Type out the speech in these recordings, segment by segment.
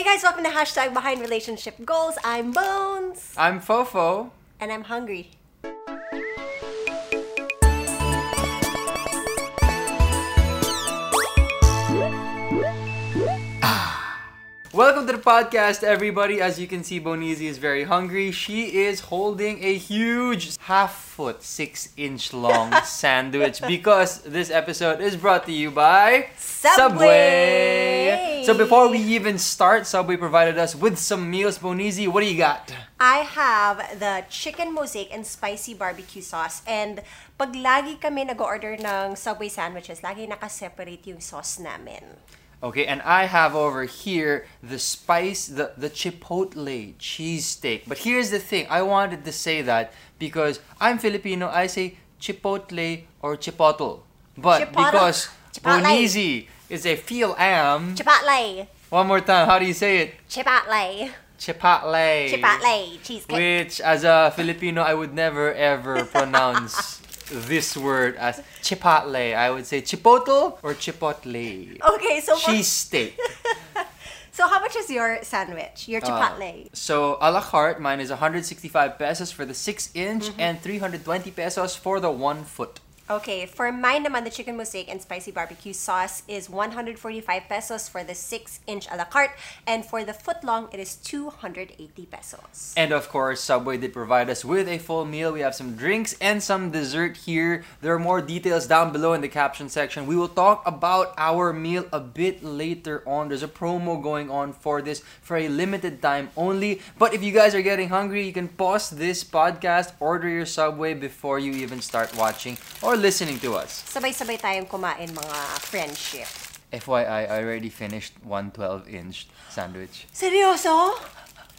Hey guys, welcome to Hashtag Behind Relationship Goals. I'm Bones. I'm Fofo. And I'm hungry. Ah. Welcome to the podcast, everybody. As you can see, Bonizi is very hungry. She is holding a huge half foot, six inch long sandwich because this episode is brought to you by Subway. So before we even start, Subway provided us with some meals. Bonizi, what do you got? I have the chicken mosaic and spicy barbecue sauce. And pag lagi kami nag-order ng Subway sandwiches, lagi nakaseparate yung sauce namin. Okay, and I have over here the spice, the, the chipotle cheesesteak. But here's the thing I wanted to say that because I'm Filipino, I say chipotle or chipotle. But Chipotle. because Chipotle. Bonizi is a feel am, Chipotle. one more time, how do you say it? Chipotle. Chipotle. Chipotle. Cheesecake. Which, as a Filipino, I would never ever pronounce this word as chipotle. I would say chipotle or chipotle. Okay, so cheese steak. so how much is your sandwich? Your Uh, chipotle? so a la carte, mine is 165 pesos for the 6 inch Mm-hmm. and 320 pesos for the 1 foot. Okay, for mine naman, the chicken mosaic and spicy barbecue sauce is 145 pesos for the 6-inch a la carte. And for the foot long, it is 280 pesos. And of course, Subway did provide us with a full meal. We have some drinks and some dessert here. There are more details down below in the caption section. We will talk about our meal a bit later on. There's a promo going on for this for a limited time only. But if you guys are getting hungry, you can pause this podcast, order your Subway before you even start watching or listening to us. Sabay-sabay tayong kumain mga friendship. FYI, I already finished one 12 inch sandwich. Seryoso?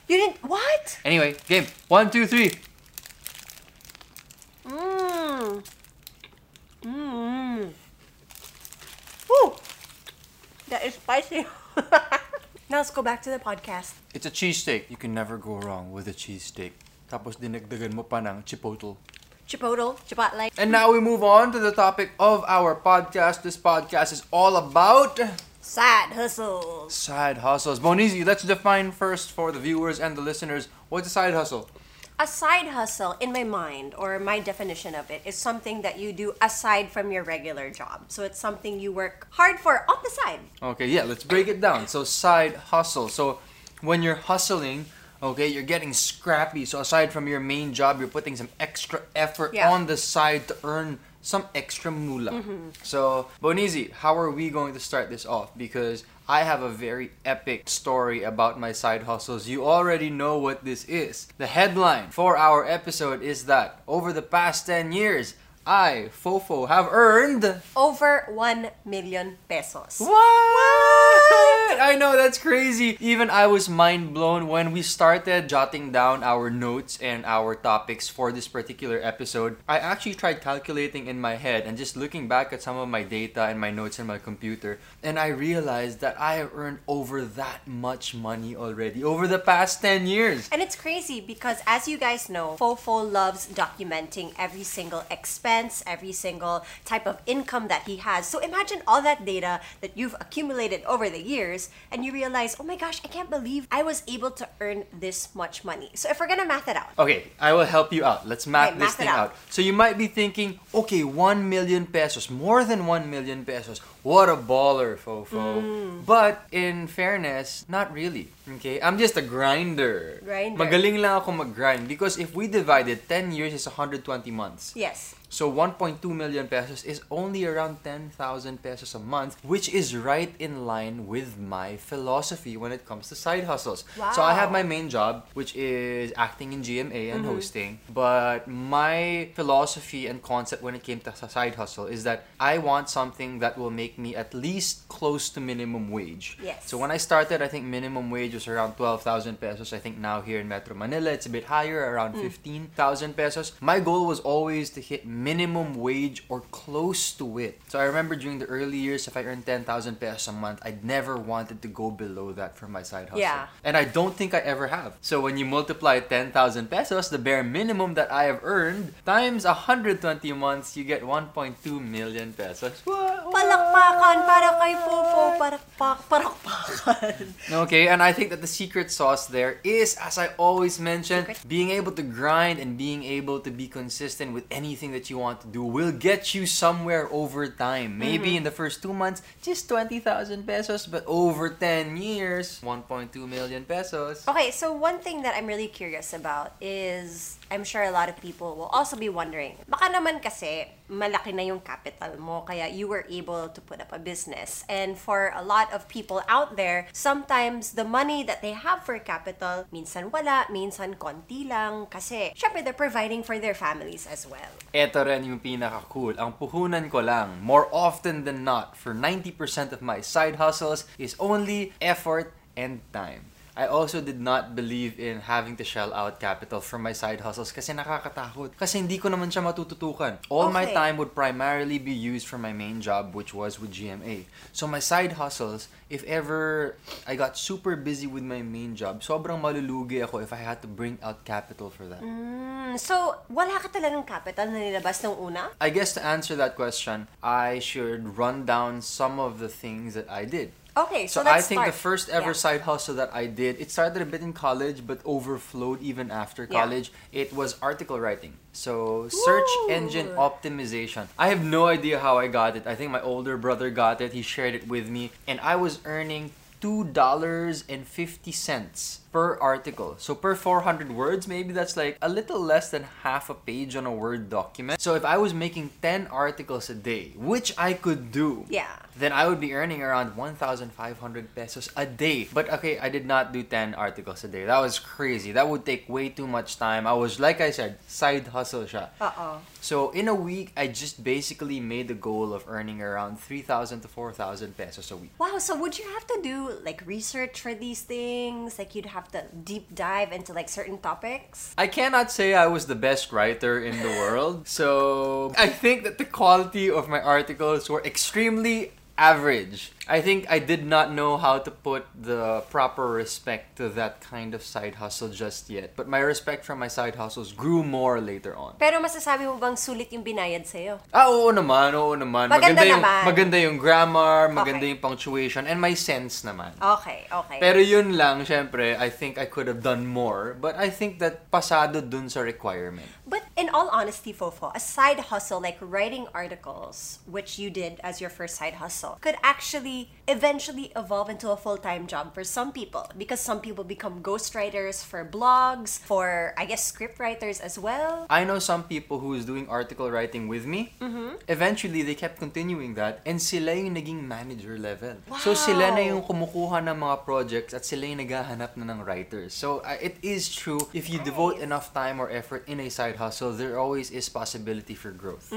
You didn't... What? Anyway, game. One, two, three. Mmm. Mmm. Woo! That is spicy. now let's go back to the podcast. It's a cheesesteak. You can never go wrong with a cheesesteak. Tapos dinagdagan mo pa ng chipotle. Chipotle, chipotle. And now we move on to the topic of our podcast. This podcast is all about Side hustles. side hustles. Bonizi, let's define first for the viewers and the listeners what's a side hustle? A side hustle, in my mind, or my definition of it, is something that you do aside from your regular job. So it's something you work hard for on the side. Okay, yeah, let's break it down. So side hustle. So when you're hustling, okay, you're getting scrappy. So aside from your main job, you're putting some extra effort Yeah. on the side to earn some extra moolah. Mm-hmm. So Bonizi, how are we going to start this off? Because I have a very epic story about my side hustles. You already know what this is. The headline for our episode is that over the past 10 years, I, Fofo, have earned Over 1 million pesos. what? I know that's crazy. Even I was mind blown when we started jotting down our notes and our topics for this particular episode. I actually tried calculating in my head and just looking back at some of my data and my notes in my computer, and I realized that I have earned over that much money already over the past 10 years. And it's crazy because, as you guys know, Fofo loves documenting every single expense, every single type of income that he has. So imagine all that data that you've accumulated over the years, and you realize, oh my gosh, I can't believe I was able to earn this much money. So if we're gonna math it out, Okay, I will help you out. Let's map Okay, this math thing out. out. So you might be thinking, okay, 1 million pesos, more than 1 million pesos. What a baller, Fofo. Mm. But in fairness, not really. Okay? I'm just a grinder. Grinder. Magaling lang ako mag-grind because if we divided 10 years is 120 months. yes. So 1.2 million pesos is only around 10,000 pesos a month, which is right in line with my philosophy when it comes to side hustles. So I have my main job, which is acting in GMA and mm-hmm. hosting. But my philosophy and concept when it came to side hustle is that I want something that will make me at least close to minimum wage. Yes. So when I started, I think minimum wage was around 12,000 pesos. I think now here in Metro Manila, it's a bit higher, around mm. 15,000 pesos. My goal was always to hit minimum wage or close to it. So I remember during the early years, if I earned 10,000 pesos a month, I'd never wanted to go below that for my side hustle. Yeah. And I don't think I ever have. So when you multiply 10,000 pesos, the bare minimum that I have earned, times 120 months, you get 1.2 million pesos. What? Palakpakan para kay Fofo. Parakpak, parakpak. bakal. Okay, and I think that the secret sauce there is, as I always mention, Secret? being able to grind and being able to be consistent with anything that you want to do will get you somewhere over time. Maybe mm-hmm. in the first two months, just 20,000 pesos, but over 10 years, 1.2 million pesos. Okay, so one thing that I'm really curious about is I'm sure a lot of people will also be wondering, baka naman kasi malaki na yung capital mo kaya you were able to put up a business. And for a lot of people out there, sometimes the money that they have for capital, minsan wala, minsan konti lang kasi syempre they're providing for their families as well. Ito rin yung pinaka-cool. Ang puhunan ko lang, more often than not, for 90% of my side hustles is only effort and time. I also did not believe in having to shell out capital for my side hustles kasi nakakatakot. Kasi hindi ko naman siya matututukan. All my Okay. time would primarily be used for my main job, which was with GMA. So my side hustles, if ever I got super busy with my main job, sobrang malulugi ako if I had to bring out capital for that. Mm, so, wala ka talagang capital na nilabas nung una? I guess to answer that question, I should run down some of the things that I did. Okay, so, So, I think the first ever Yeah. side hustle that I did, it started a bit in college but overflowed even after college. Yeah. It was article writing. So search Ooh. engine optimization. I have no idea how I got it. I think my older brother got it. He shared it with me and I was earning two dollars and fifty cents per article. So per 400 words, maybe that's like a little less than half a page on a Word document. So if I was making 10 articles a day, which I could do, Yeah. then I would be earning around 1,500 pesos a day. But okay, I did not do 10 articles a day. That was crazy. That would take way too much time. I was, like I said, side hustle siya. Uh-oh. So in a week, I just basically made the goal of earning around 3,000 to 4,000 pesos a week. Wow, so would you have to do like research for these things? Like you'd have to deep dive into like certain topics? I cannot say I was the best writer in the world. So I think that the quality of my articles were extremely average. I think I did not know how to put the proper respect to that kind of side hustle just yet. But my respect for my side hustles grew more later on. Pero masasabi mo bang sulit yung binayad sa'yo? Ah, oo naman, oo naman. Maganda yung, naman. maganda yung grammar, maganda Okay. yung punctuation, and my sense naman. Okay, okay. Pero yun lang, syempre, I think I could have done more. But I think that pasado dun sa requirement. But in all honesty, Fofo, a side hustle like writing articles, which you did as your first side hustle, could actually eventually evolve into a full-time job for some people because some people become ghostwriters for blogs, for I guess script writers as well. I know some people who is doing article writing with me. Mm-hmm. Eventually, they kept continuing that and sila yung naging manager level. wow. So sila na yung kumukuha ng mga projects at sila yung naghahanap na ng writers. So uh, it is true, if you devote enough time or effort in a side hustle, there always is possibility for growth.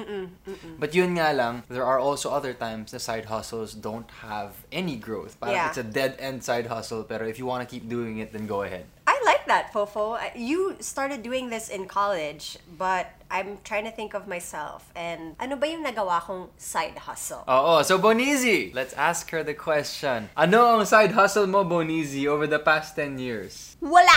But yun nga lang, there are also other times the side hustles don't have any growth. Parang Yeah. it's a dead-end side hustle, pero if you want to keep doing it, then go ahead. I like that, Fofo. You started doing this in college, but I'm trying to think of myself and ano ba yung nagawa kong side hustle? Oo, so Bonizi, let's ask her the question. Ano ang side hustle mo, Bonizi, over the past 10 years? Wala!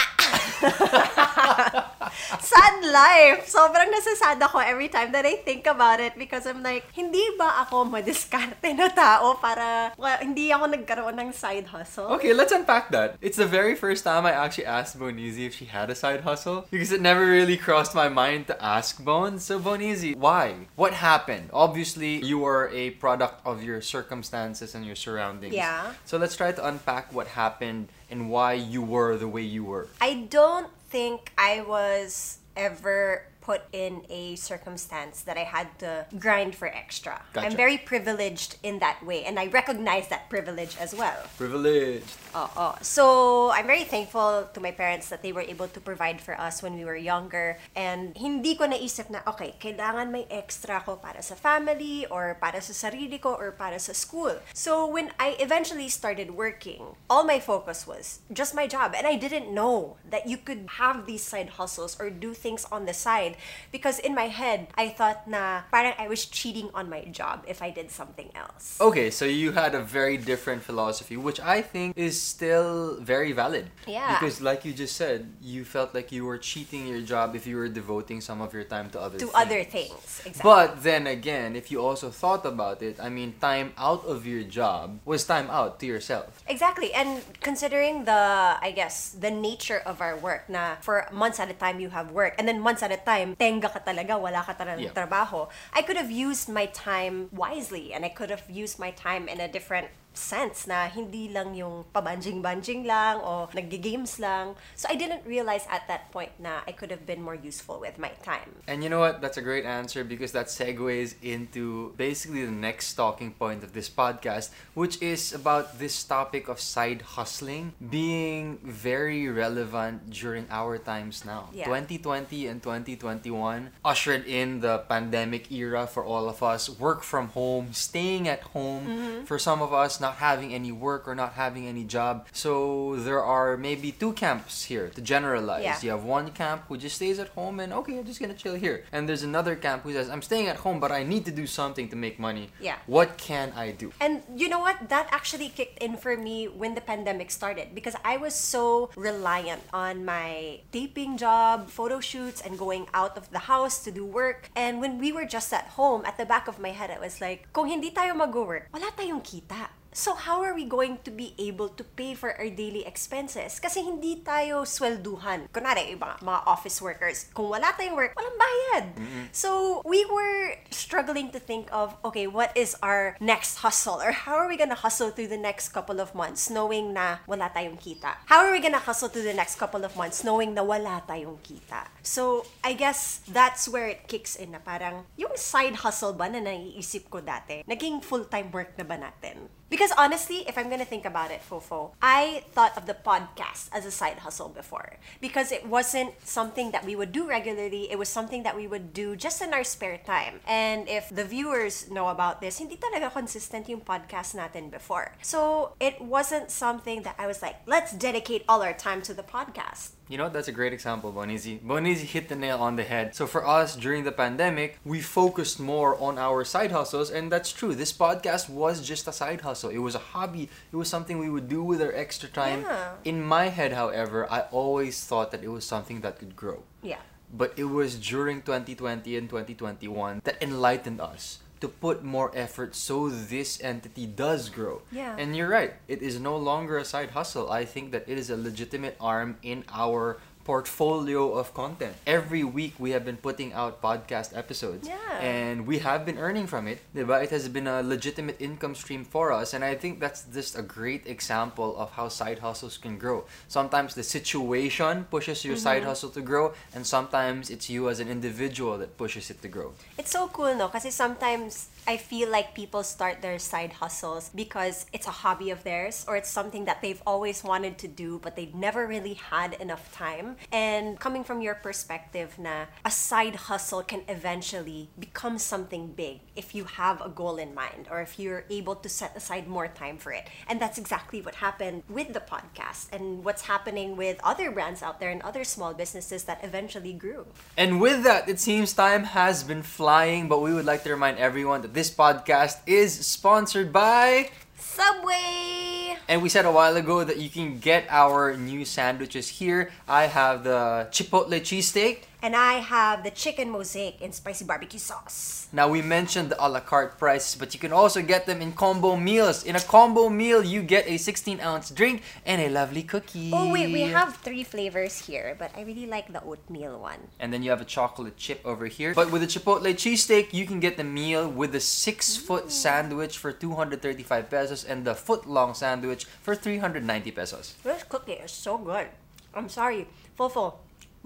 sad life! Sobrang nasasad ako every time that I think about it because I'm like, hindi ba ako madiskarte na tao para well, hindi ako nagkaroon ng side hustle? Okay, let's unpack that. It's the very first time I actually asked Bonizi if she had a side hustle because it never really crossed my mind to ask Bones. So Bonizi, why? What happened? Obviously, you are a product of your circumstances and your surroundings. Yeah. So let's try to unpack what happened and why you were the way you were. I don't think I was ever put in a circumstance that I had to grind for extra. Gotcha. I'm very privileged in that way, and I recognize that privilege as well. Privileged. Oo. So, I'm very thankful to my parents that they were able to provide for us when we were younger. And hindi ko naisip na, okay, kailangan may extra ko para sa family or para sa sarili ko or para sa school. So, when I eventually started working, all my focus was just my job. And I didn't know that you could have these side hustles or do things on the side because in my head, I thought na parang I was cheating on my job if I did something else. Okay, so you had a very different philosophy, which I think is still very valid. Yeah. Because, like you just said, you felt like you were cheating your job if you were devoting some of your time to other To things. other things. Exactly. But then again, if you also thought about it, I mean, time out of your job was time out to yourself. Exactly. And considering the, I guess, the nature of our work na for months at a time you have work and then months at a time, tenga ka talaga, wala ka talaga Yeah. trabaho. I could have used my time wisely and I could have used my time in a different sense na hindi lang yung pabanjing-banjing lang o naggi-games lang. So I didn't realize at that point na I could have been more useful with my time. And you know what? That's a great answer because that segues into basically the next talking point of this podcast, which is about this topic of side hustling being very relevant during our times now. Yeah. 2020 and 2021 ushered in the pandemic era for all of us, work from home, staying at home, mm-hmm. for some of us not having any work or not having any job. So there are maybe two camps here to generalize. Yeah. You have one camp who just stays at home and okay, I'm just gonna chill here. And there's another camp who says, I'm staying at home, but I need to do something to make money. Yeah. What can I do? And you know what? That actually kicked in for me when the pandemic started because I was so reliant on my taping job, photo shoots, and going out of the house to do work. And when we were just at home, at the back of my head, I was like, kung hindi tayo mag-work, wala tayong kita. So how are we going to be able to pay for our daily expenses? Kasi hindi tayo swelduhan. Kunwari, yung mga, mga office workers, kung wala tayong work, walang bayad. So we were struggling to think of, okay, what is our next hustle? Or how are we gonna hustle through the next couple of months knowing na wala tayong kita? How are we gonna hustle through the next couple of months knowing na wala tayong kita? So I guess that's where it kicks in na parang, yung side hustle ba na naiisip ko dati, naging full-time work na ba natin? Because honestly, if I'm gonna think about it, Fofo, I thought of the podcast as a side hustle before. Because it wasn't something that we would do regularly, it was something that we would do just in our spare time. And if the viewers know about this, hindi talaga consistent yung podcast natin before. So it wasn't something that I was like, let's dedicate all our time to the podcast. You know, that's a great example, Bonizi. Bonizi hit the nail on the head. So for us during the pandemic, we focused more on our side hustles, and that's true. This podcast was just a side hustle. It was a hobby. It was something we would do with our extra time. Yeah. In my head, however, I always thought that it was something that could grow. Yeah. But it was during 2020 and 2021 that enlightened us to put more effort so this entity does grow. Yeah. And you're right, it is no longer a side hustle. I think that it is a legitimate arm in our portfolio of content. Every week we have been putting out podcast episodes. Yeah. And we have been earning from it. diba? It has been a legitimate income stream for us. And I think that's just a great example of how side hustles can grow. Sometimes the situation pushes your side mm-hmm. hustle to grow, and sometimes it's you as an individual that pushes it to grow. It's so cool, no? Kasi sometimes I feel like people start their side hustles because it's a hobby of theirs or it's something that they've always wanted to do but they've never really had enough time. And coming from your perspective na a side hustle can eventually become something big if you have a goal in mind or if you're able to set aside more time for it. And that's exactly what happened with the podcast and what's happening with other brands out there and other small businesses that eventually grew. And with that, it seems time has been flying, but we would like to remind everyone that this podcast is sponsored by. Subway! And we said a while ago that you can get our new sandwiches here. I have the Chipotle cheesesteak. And I have the chicken mosaic in spicy barbecue sauce. Now we mentioned the a la carte prices, but you can also get them in combo meals. In a combo meal, you get a 16 ounce drink and a lovely cookie. Oh wait, we have three flavors here, but I really like the oatmeal one. And then you have a chocolate chip over here. But with the Chipotle cheesesteak, you can get the meal with the six foot mm. sandwich for 235 pesos and the foot long sandwich for 390 pesos. This cookie is so good. I'm sorry, Fofo.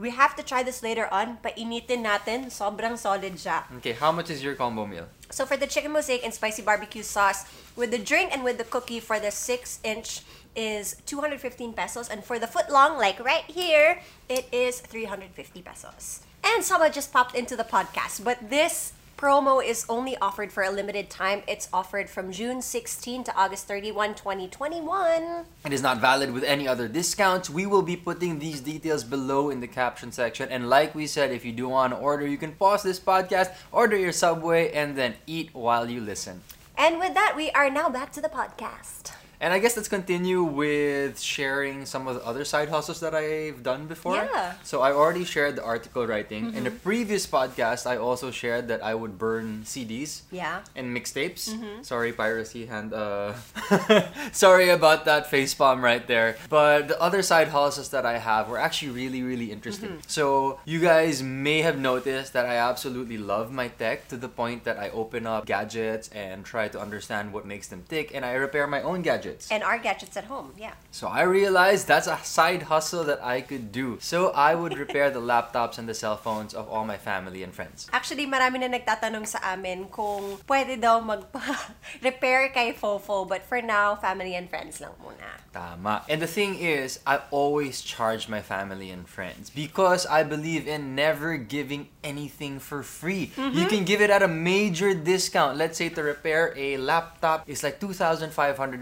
We have to try this later on, painitin natin. Sobrang solid siya. Okay, how much is your combo meal? So for the chicken mosaic and spicy barbecue sauce, with the drink and with the cookie for the 6 inch is 215 pesos. And for the foot long, like right here, it is 350 pesos. And Soba just popped into the podcast, but this promo is only offered for a limited time. It's offered from June 16 to August 31, 2021. It is not valid with any other discounts. We will be putting these details below in the caption section. And like we said, if you do want to order, you can pause this podcast, order your Subway, and then eat while you listen. And with that, we are now back to the podcast. And I guess let's continue with sharing some of the other side hustles that I've done before. Yeah. So I already shared the article writing. In the Mm-hmm. previous podcast, I also shared that I would burn CDs Yeah. and mixtapes. Mm-hmm. Sorry, piracy and uh sorry about that face palm right there. But the other side hustles that I have were actually really, really interesting. Mm-hmm. So you guys may have noticed that I absolutely love my tech to the point that I open up gadgets and try to understand what makes them tick and I repair my own gadgets. And our gadgets at home. Yeah. So I realized that's a side hustle that I could do. So I would repair the laptops and the cell phones of all my family and friends. Actually, marami na nagtatanong sa amin kung pwede daw magpa-repair kay Fofo. But for now, family and friends lang muna. Tama. And the thing is, I always charge my family and friends because I believe in never giving anything for free. You mm-hmm. can give it at a major discount. Let's say to repair a laptop is like 2,500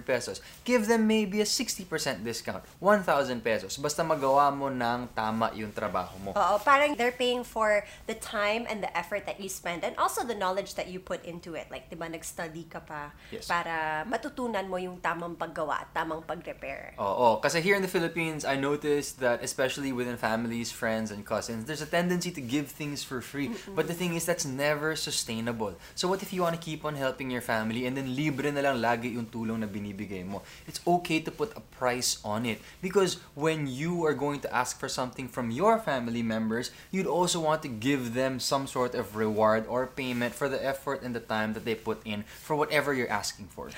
pesos. Give them maybe a 60% discount. 1,000 pesos. Basta magawa mo ng tama yung trabaho mo. Oo, parang they're paying for the time and the effort that you spend and also the knowledge that you put into it. Like, di ba, nag-study ka pa Yes. para matutunan mo yung tamang paggawa at tamang pag-repair. Oo, kasi here in the Philippines, I noticed that especially within families, friends, and cousins, there's a tendency to give things for free. But the thing is, that's never sustainable. So what if you want to keep on helping your family and then libre na lang lagi yung tulong na binibigay mo? It's okay to put a price on it. Because when you are going to ask for something from your family members, you'd also want to give them some sort of reward or payment for the effort and the time that they put in for whatever you're asking for.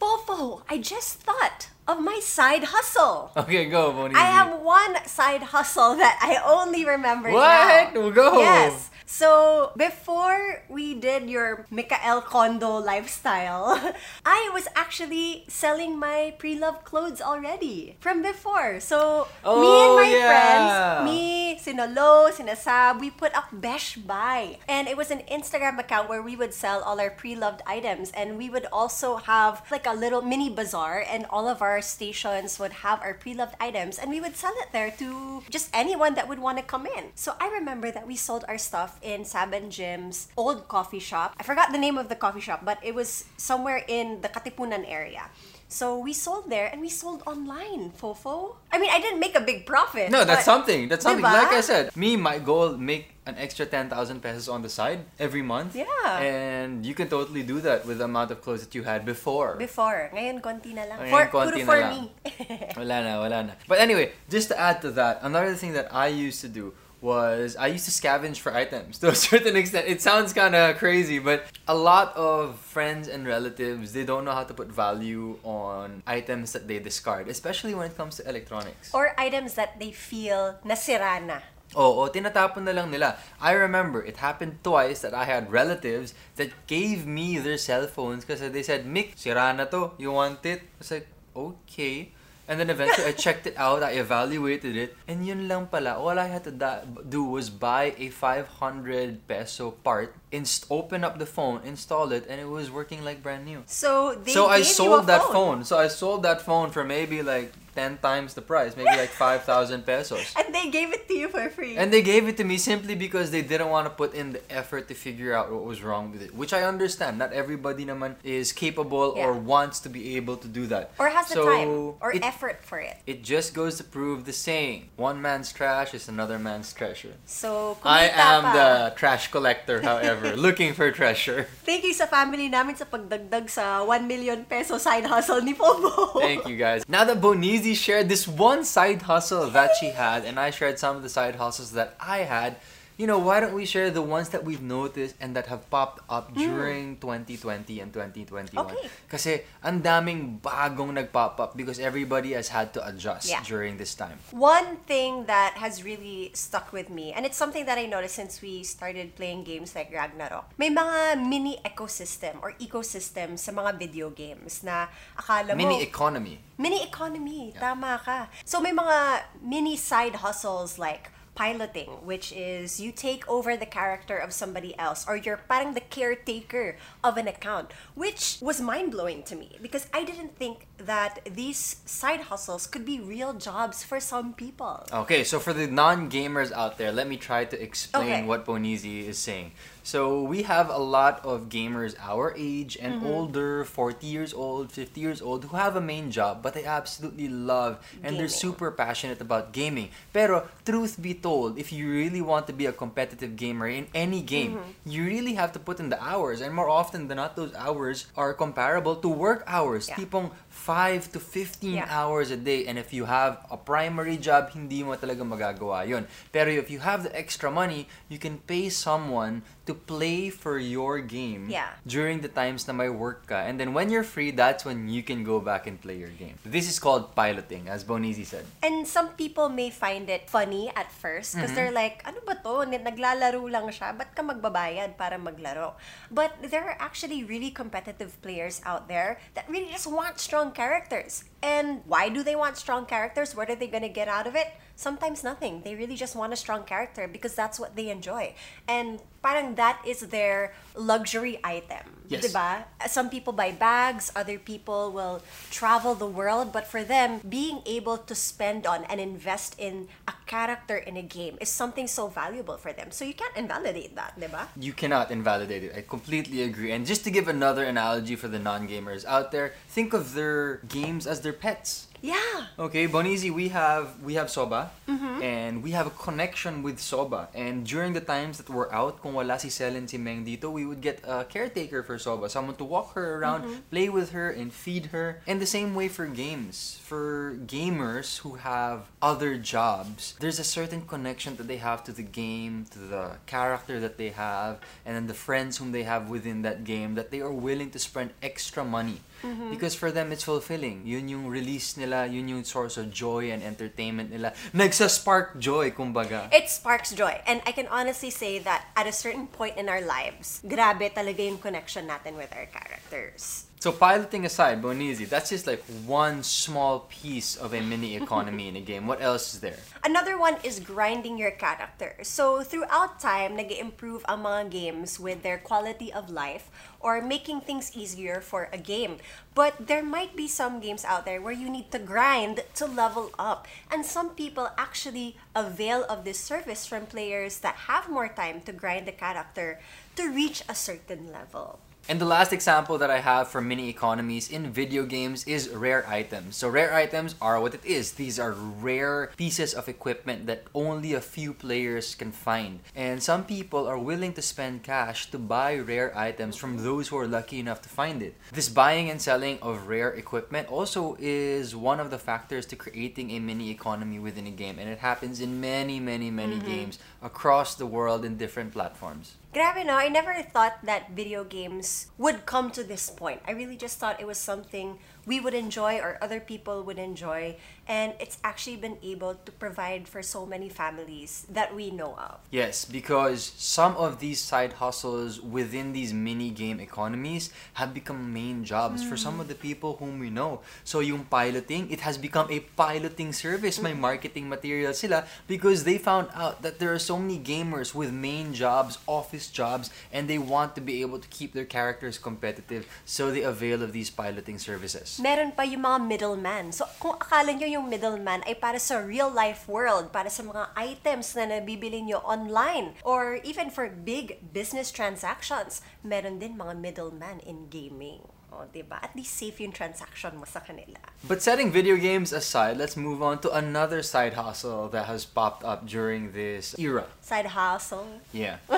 Fofo, I just thought of my side hustle. Okay, go, Bonizi. I have one side hustle that I only remember What? now. Go. Yes. So before we did your Marie Kondo lifestyle, I was actually selling my pre-loved clothes already from before. So me and Oh, my yeah. friends, me, Sinolo, Sinasab, we put up Besh Buy. And it was an Instagram account where we would sell all our pre-loved items. And we would also have like a little mini bazaar and all of our stations would have our pre-loved items and we would sell it there to just anyone that would want to come in. So I remember that we sold our stuff in Saban Jim's old coffee shop. I forgot the name of the coffee shop, but it was somewhere in the Katipunan area. So we sold there and we sold online, Fofo. I mean, I didn't make a big profit. No, that's something. That's something. Diba? Like I said, me, my goal make an extra ten thousand pesos on the side every month. Yeah. And you can totally do that with the amount of clothes that you had before. Before. Ngayon, konti na lang. Ngayon, for, konti na for lang. me. wala na, wala na. But anyway, just to add to that, another thing that I used to do was I used to scavenge for items to a certain extent. It sounds kind of crazy, but a lot of friends and relatives they don't know how to put value on items that they discard, especially when it comes to electronics. Or items that they feel nasira na. Oo, tinatapon na lang nila. I remember, it happened twice that I had relatives that gave me their cell phones because they said, Mick, sira na to. You want it? I was like, okay. And then eventually I checked it out, I evaluated it, and yun lang pala. All I had to do was buy a 500 peso part, inst- open up the phone, install it, and it was working like brand new. So they so I sold that phone. phone. So I sold that phone for maybe like 10 times the price, maybe like 5,000 pesos. And they gave it to you for free. And they gave it to me simply because they didn't want to put in the effort to figure out what was wrong with it. Which I understand. Not everybody naman is capable or wants to be able to do that. or has the time. Or it, effort for it. it just goes to prove the saying, one man's trash is another man's treasure. So, I am pa. the trash collector, however, looking for treasure. Thank you sa family namin sa pagdagdag sa 1 million peso side hustle ni Popo. Thank you guys. Now that Bonizi shared this one side hustle that she had, and I shared some of the side hustles that I had, you know, why don't we share the ones that we've noticed and that have popped up mm. during 2020 and 2021? Okay. Kasi ang daming bagong nag-pop up because everybody has had to adjust Yeah. during this time. One thing that has really stuck with me, and it's something that I noticed since we started playing games like Ragnarok, may mga mini ecosystem or ecosystem sa mga video games na akala mo... Mini economy. Mini economy, tama ka. So may mga mini side hustles like piloting, which is you take over the character of somebody else or you're parang the caretaker of an account, which was mind-blowing to me because I didn't think that these side hustles could be real jobs for some people. Okay, so for the non-gamers out there, let me try to explain Okay. what Bonizi is saying. So we have a lot of gamers our age and Mm-hmm. older, 40 years old, 50 years old, who have a main job, but they absolutely love and they're super passionate about gaming. Pero truth be told, if you really want to be a competitive gamer in any game, Mm-hmm. you really have to put in the hours, and more often than not, those hours are comparable to work hours. Yeah. Tipong 5 to 15 Yeah. hours a day. And if you have a primary job, hindi mo talaga magagawa yun. Pero if you have the extra money, you can pay someone to play for your game Yeah. during the times na may work ka. And then when you're free, that's when you can go back and play your game. This is called piloting, as Bonizi said. And some people may find it funny at first because they're like, ano ba to? Naglalaro lang siya. Ba't ka magbabayad para maglaro? But there are actually really competitive players out there that really just want strong characters. And why do they want strong characters? What are they gonna get out of it? Sometimes nothing. They really just want a strong character because that's what they enjoy. And parang that is their luxury item. Yes. Diba? Some people buy bags, other people will travel the world, but for them, being able to spend on and invest in a character in a game is something so valuable for them. So you can't invalidate that, diba? You cannot invalidate it. I completely agree. And just to give another analogy for the non-gamers out there, think of their games as their pets. Yeah. Okay, Bonizi, we have we have Soba Mm-hmm. and we have a connection with Soba. And during the times that we're out, kung wala si Sel and si Meng dito, we would get a caretaker for Soba, someone to walk her around, Mm-hmm. play with her, and feed her. And the same way for games. For gamers who have other jobs, there's a certain connection that they have to the game, to the character that they have, and then the friends whom they have within that game that they are willing to spend extra money. Mm-hmm. Because for them, it's fulfilling. Yun yung release nila, yun yung source of joy and entertainment nila. Nagsa-spark joy, kumbaga. It sparks joy. And I can honestly say that at a certain point in our lives, grabe talaga yung connection natin with our characters. So piloting aside, Bonizi, that's just like one small piece of a mini economy in a game. What else is there? Another one is grinding your character. So throughout time, nag improve ang mga games with their quality of life or making things easier for a game. But there might be some games out there where you need to grind to level up. And some people actually avail of this service from players that have more time to grind the character to reach a certain level. And the last example that I have for mini economies in video games is rare items. So rare items are what it is. These are rare pieces of equipment that only a few players can find. And some people are willing to spend cash to buy rare items from those who are lucky enough to find it. This buying and selling of rare equipment also is one of the factors to creating a mini economy within a game. And it happens in many, many, many mm-hmm. games across the world in different platforms. Grabe no, I never thought that video games would come to this point. I really just thought it was something we would enjoy or other people would enjoy. And it's actually been able to provide for so many families that we know of. Yes, because some of these side hustles within these mini game economies have become main jobs for some of the people whom we know. So yung piloting, it has become a piloting service. May marketing material sila because they found out that there are so many gamers with main jobs, office jobs, and they want to be able to keep their characters competitive. So they avail of these piloting services. Meron pa yung mga middleman. So kung akala nyo yung middleman ay para sa real life world, para sa mga items na nabibili nyo online, or even for big business transactions, meron din mga middleman in gaming. O, diba? At least safe yung transaction mo sa kanila. But setting video games aside, let's move on to another side hustle that has popped up during this era. Side hustle. Yeah.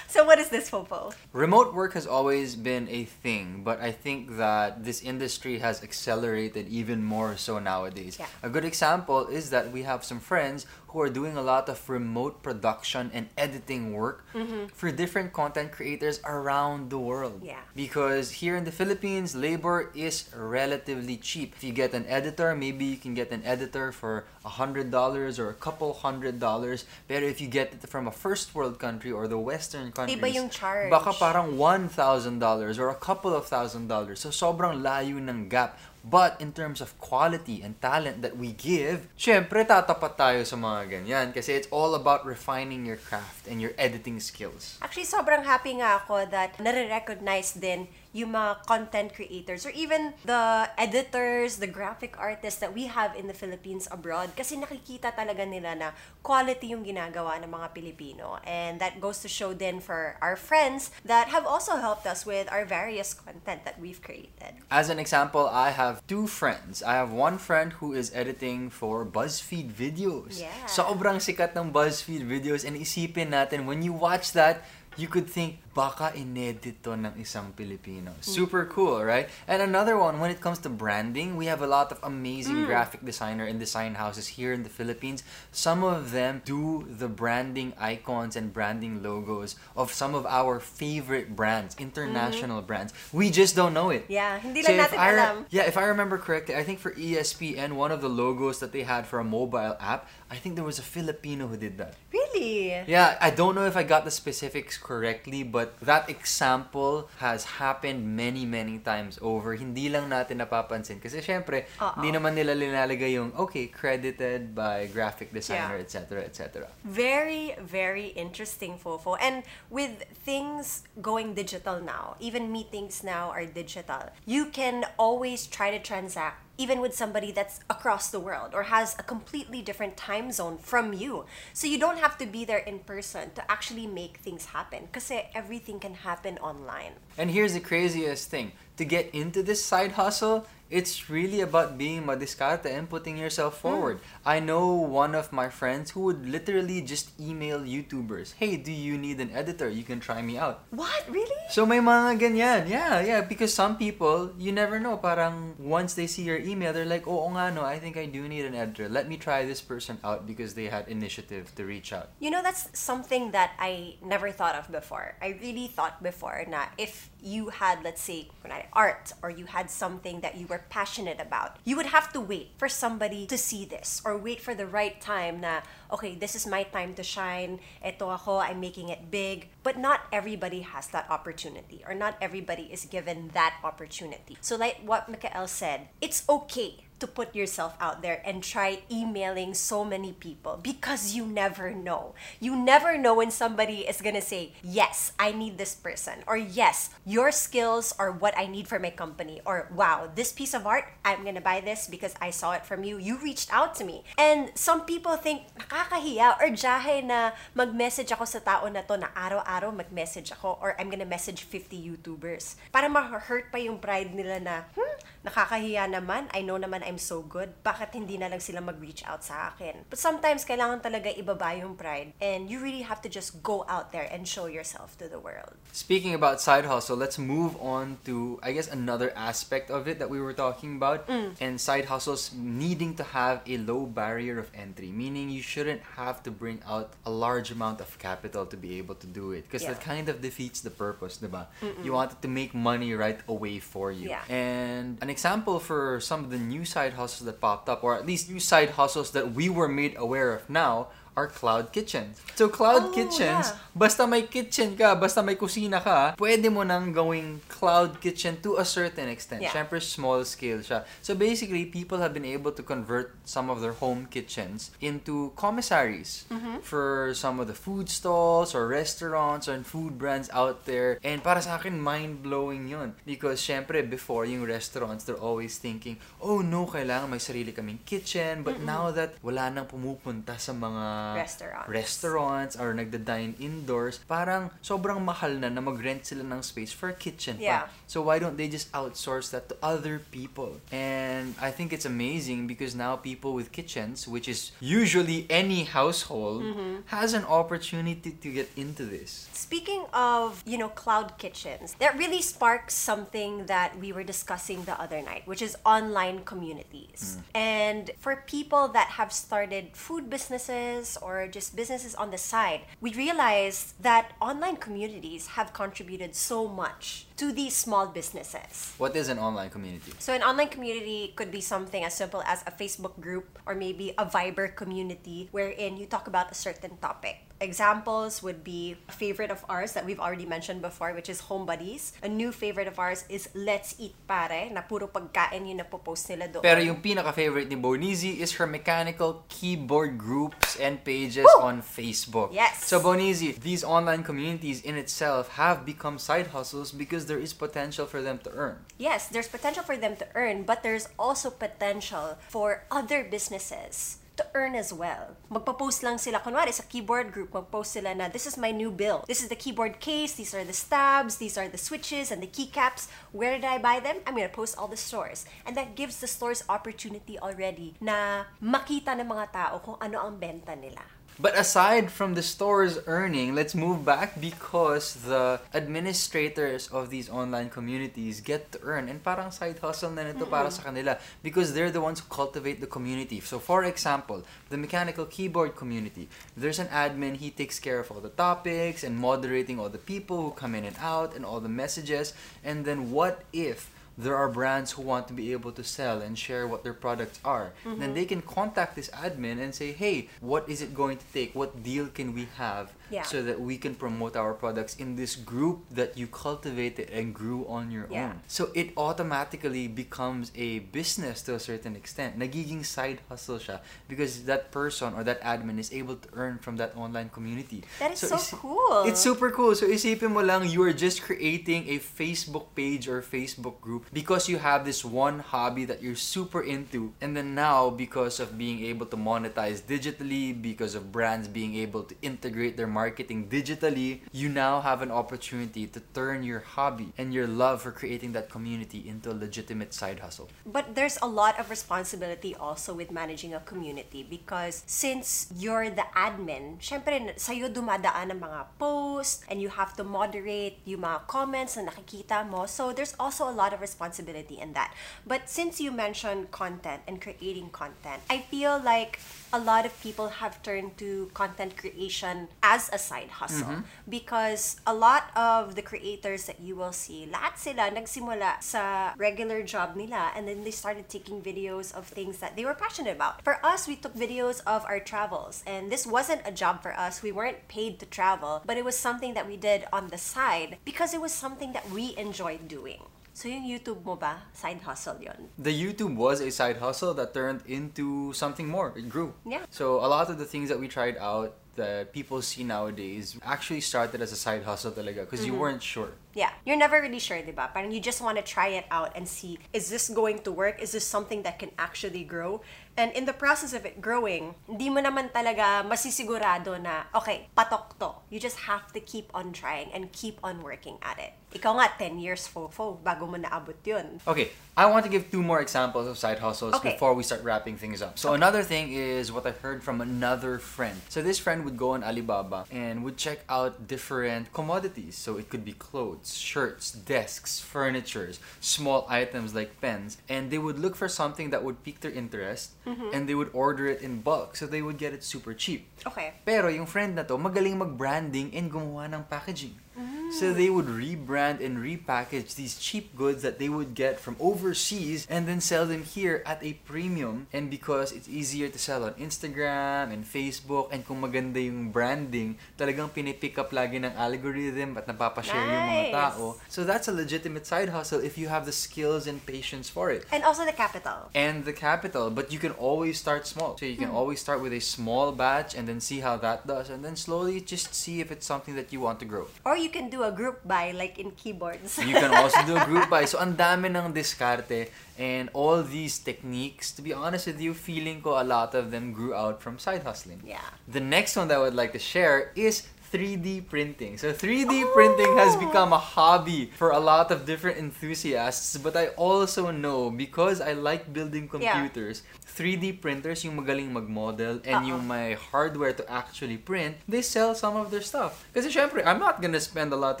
So what is this, Popo? Remote work has always been a thing, but I think that this industry has accelerated even more so nowadays. Yeah. A good example is that we have some friends who are doing a lot of remote production and editing work mm-hmm. for different content creators around the world. Yeah. Because here in the Philippines, labor is relatively cheap. If you get an editor, maybe you can get an editor for a hundred dollars or a couple hundred dollars. But if you get it from a first world country or the Western countries, Iba yung charge. baka parang one thousand dollars or a couple of thousand dollars. So sobrang layo ng gap. But in terms of quality and talent that we give, syempre tatapat tayo sa mga ganyan kasi it's all about refining your craft and your editing skills. Actually, sobrang happy nga ako that nare-recognize din yung mga content creators or even the editors, the graphic artists that we have in the Philippines abroad kasi nakikita talaga nila na quality yung ginagawa ng mga Pilipino. And that goes to show then for our friends that have also helped us with our various content that we've created. As an example, I have two friends. I have one friend who is editing for BuzzFeed videos. Yeah. Sobrang sikat ng BuzzFeed videos and isipin natin when you watch that, you could think baka inedit to ng isang Pilipino. Hmm. Super cool, right? And another one, when it comes to branding, we have a lot of amazing hmm. graphic designer and design houses here in the Philippines. Some of them do the branding icons and branding logos of some of our favorite brands, international hmm. brands. We just don't know it. Yeah, hindi So lang natin I alam. Yeah, if I remember correctly, I think for ESPN, one of the logos that they had for a mobile app, I think there was a Filipino who did that. Really? Yeah, I don't know if I got the specifics correctly, but that example has happened many, many times over. Hindi lang natin napapansin. Kasi syempre, Oo. hindi naman nila linalagay yung, okay, credited by graphic designer, Yeah. etc., etc. Very, very interesting, Fofo. And with things going digital now, even meetings now are digital, you can always try to transact even with somebody that's across the world or has a completely different time zone from you. So you don't have to be there in person to actually make things happen because everything can happen online. And here's the craziest thing. To get into this side hustle, it's really about being madiskarte and putting yourself hmm. forward. I know one of my friends who would literally just email YouTubers, "Hey, do you need an editor? You can try me out." What? Really? So may mga ganyan. Yeah, yeah, because some people, you never know, parang once they see your email, they're like, "Oh, nga no, I think I do need an editor. Let me try this person out because they had initiative to reach out." You know, that's something that I never thought of before. I really thought before na if you had, let's say, art or you had something that you were passionate about, you would have to wait for somebody to see this or wait for the right time na, okay, this is my time to shine. Ito ako, I'm making it big. But not everybody has that opportunity or not everybody is given that opportunity. So like what Mikael said, it's okay to put yourself out there and try emailing so many people because you never know. You never know when somebody is gonna say, Yes, I need this person, or Yes, your skills are what I need for my company, or Wow, this piece of art, I'm gonna buy this because I saw it from you. You reached out to me. And some people think, nakakahiya or jahe na mag-message ako sa tao na to na araw-araw mag-message ako or I'm gonna message 50 YouTubers. Para ma-hurt pa yung pride nila na, hmm, nakakahiya naman. I know naman I'm so good. Bakit hindi na lang sila mag-reach out sa akin? But sometimes, kailangan talaga ibaba yung pride. And you really have to just go out there and show yourself to the world. Speaking about side hustle, let's move on to I guess another aspect of it that we were talking about mm. and side hustles needing to have a low barrier of entry, meaning you shouldn't have to bring out a large amount of capital to be able to do it because Yeah. that kind of defeats the purpose, diba? You want it to make money right away for you. Yeah. And an example for some of the new side hustles that popped up or at least new side hustles that we were made aware of now are cloud kitchens. So Oh, cloud kitchens, yeah. basta may kitchen ka, basta may kusina ka, pwede mo nang gawing cloud kitchen to a certain extent. Yeah. Syempre, small scale siya. So basically, people have been able to convert some of their home kitchens into commissaries Mm-hmm. for some of the food stalls or restaurants or food brands out there. And para sa akin, mind-blowing yun. Because syempre, before yung restaurants, they're always thinking, oh no, kailangan may sarili kaming kitchen. But now that wala nang pumupunta sa mga Restaurants. restaurants or nagda-dine indoors, parang sobrang mahal na na mag-rent sila ng space for a kitchen Yeah. pa. So why don't they just outsource that to other people? And I think it's amazing because now people with kitchens, which is usually any household, Mm-hmm. has an opportunity to get into this. Speaking of, you know, cloud kitchens, that really sparks something that we were discussing the other night, which is online communities. And for people that have started food businesses or just businesses on the side, we realized that online communities have contributed so much to these small businesses. What is an online community? So an online community could be something as simple as a Facebook group or maybe a Viber community wherein you talk about a certain topic. Examples would be a favorite of ours that we've already mentioned before, which is Home Buddies. A new favorite of ours is Let's Eat Pare, na puro pagkain yung napopost nila doon. Pero yung pinaka-favorite ni Bonizi is her mechanical keyboard groups and pages Woo! on Facebook. Yes. So Bonizi, these online communities in itself have become side hustles because there is potential for them to earn. Yes, there's potential for them to earn, but there's also potential for other businesses to earn as well. Magpo-post lang sila, kunwari sa keyboard group, magpost sila na, this is my new build. This is the keyboard case, these are the stabs, these are the switches and the keycaps. Where did I buy them? I'm gonna post all the stores. And that gives the stores opportunity already na makita ng mga tao kung ano ang benta nila. But aside from the store's earning, let's move back because the administrators of these online communities get to earn and parang side hustle na nito para sa kanila because they're the ones who cultivate the community. So for example, the mechanical keyboard community, there's an admin, he takes care of all the topics and moderating all the people who come in and out and all the messages. And then what if there are brands who want to be able to sell and share what their products are. Then mm-hmm. they can contact this admin and say, hey, what is it going to take? What deal can we have Yeah. so that we can promote our products in this group that you cultivated and grew on your Yeah. own? So it automatically becomes a business to a certain extent. Nagiging side hustle siya because that person or that admin is able to earn from that online community. That is so isi- cool. It's super cool. So isipin mo lang, you are just creating a Facebook page or Facebook group because you have this one hobby that you're super into. And then now, because of being able to monetize digitally, because of brands being able to integrate their marketing digitally, you now have an opportunity to turn your hobby and your love for creating that community into a legitimate side hustle. But there's a lot of responsibility also with managing a community because since you're the admin, syempre sa'yo dumadaan ang mga posts and you have to moderate yung mga comments na nakikita mo. So there's also a lot of responsibility in that. But since you mentioned content and creating content, I feel like a lot of people have turned to content creation as a side hustle mm-hmm. because a lot of the creators that you will see, lahat sila nagsimula sa regular job nila and then they started taking videos of things that they were passionate about. For us, we took videos of our travels and this wasn't a job for us. We weren't paid to travel, but it was something that we did on the side because it was something that we enjoyed doing. So yung YouTube mo ba, side hustle yon? the YouTube was a side hustle that turned into something more. It grew. Yeah. So a lot of the things that we tried out that people see nowadays actually started as a side hustle talaga because you mm-hmm. weren't sure. Yeah, you're never really sure, di ba? Parang you just want to try it out and see, is this going to work? Is this something that can actually grow? And in the process of it growing, hindi mo naman talaga masisigurado na, okay, patok to. You just have to keep on trying and keep on working at it. Ikaw nga, 10 years fofo bago mo naabot yun. Okay, I want to give two more examples of side hustles Okay. before we start wrapping things up. So another thing is what I heard from another friend. So this friend would go on Alibaba and would check out different commodities. So it could be clothes, shirts, desks, furnitures, small items like pens, and they would look for something that would pique their interest mm-hmm. and they would order it in bulk. So they would get it super cheap. Okay. Pero yung friend na to, magaling mag-branding and gumawa ng packaging. Mm-hmm. So they would rebrand and repackage these cheap goods that they would get from overseas and then sell them here at a premium. And because it's easier to sell on Instagram and Facebook and kung maganda yung branding, talagang pinipick up lagi ng algorithm at napapashare yung mga tao. So that's a legitimate side hustle if you have the skills and patience for it And also the capital. and the capital. But you can always start small. So you can hmm. always start with a small batch and then see how that does, and then slowly just see if it's something that you want to grow. Or you can do a group buy like in keyboards. You can also do a group buy. So ang dami ng diskarte and all these techniques. To be honest with you, feeling ko a lot of them grew out from side hustling. yeah. The next one that I would like to share is 3D printing. So 3D printing has oh. become a hobby for a lot of different enthusiasts, but I also know because I like building Yeah. computers, 3D printers yung magaling mag-model and Uh-uh. yung may hardware to actually print, they sell some of their stuff. Kasi syempre, I'm not gonna spend a lot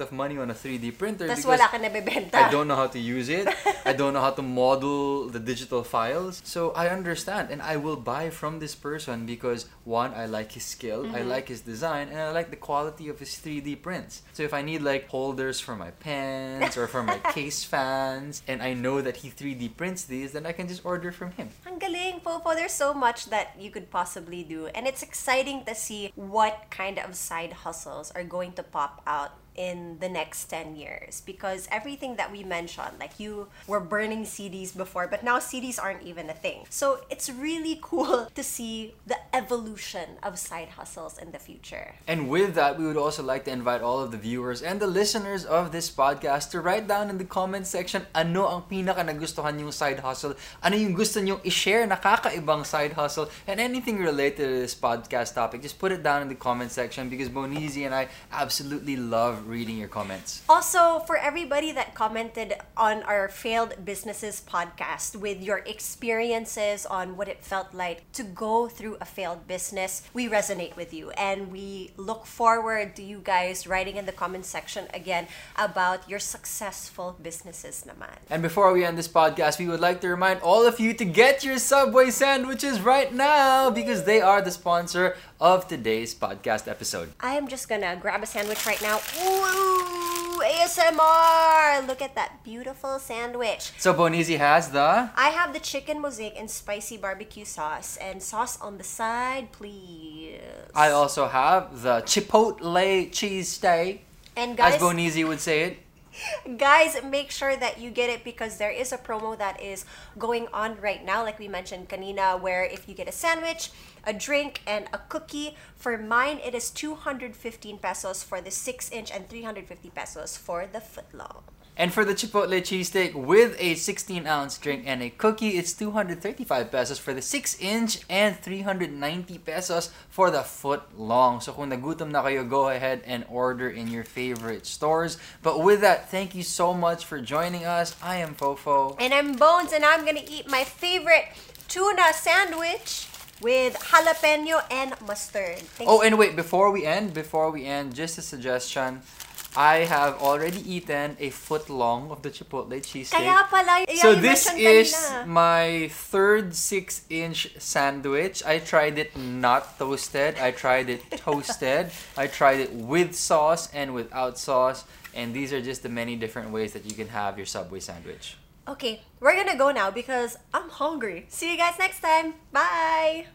of money on a 3D printer Tapos because wala ka. I don't know how to use it. I don't know how to model the digital files. So I understand and I will buy from this person because one, I like his skill, I mm-hmm. like his design, and I like the quality quality of his 3D prints. So if I need like holders for my pens or for my case fans, and I know that he 3D prints these, then I can just order from him. Ang galing, Popo. There's so much that you could possibly do. And it's exciting to see what kind of side hustles are going to pop out in the next 10 years. Because everything that we mentioned like you were burning CDs before but now CDs aren't even a thing. So it's really cool to see the evolution of side hustles in the future. And with that, we would also like to invite all of the viewers and the listeners of this podcast to write down in the comment section ano ang pinaka nagustuhan yung side hustle, ano yung gusto nyong i-share? Na kakaibang side hustle, and anything related to this podcast topic. Just put it down in the comment section because Bonizi and I absolutely love reading your comments. Also, for everybody that commented on our Failed Businesses podcast with your experiences on what it felt like to go through a failed business, we resonate with you and we look forward to you guys writing in the comment section again about your successful businesses naman. And before we end this podcast, we would like to remind all of you to get your Subway sandwiches right now because they are the sponsor of today's podcast episode. I am just gonna grab a sandwich right now. Ooh, ASMR! Look at that beautiful sandwich. So Bonizi has the I have the chicken mosaic and spicy barbecue sauce and sauce on the side, please. I also have the Chipotle cheese steak, and as guys, Bonizi would say it. Guys, make sure that you get it because there is a promo that is going on right now, like we mentioned kanina, where if you get a sandwich, a drink, and a cookie, for mine it is 215 pesos for the 6 inch and 350 pesos for the foot long. And for the Chipotle cheesesteak with a 16 ounce drink and a cookie, it's 235 pesos for the 6 inch and 390 pesos for the foot long. So kung nagutom na kayo, go ahead and order in your favorite stores. But with that, thank you so much for joining us. I am Fofo. And I'm Bones, and I'm gonna eat my favorite tuna sandwich with jalapeno and mustard. Thanks. Oh, and wait, before we end, before we end, just a suggestion. I have already eaten a foot long of the Chipotle cheesesteak. Kaya pala, yeah, So this is kanina. my third six inch sandwich. I tried it not toasted. I tried it toasted. I tried it with sauce and without sauce. And these are just the many different ways that you can have your Subway sandwich. Okay, we're gonna go now because I'm hungry. See you guys next time. Bye.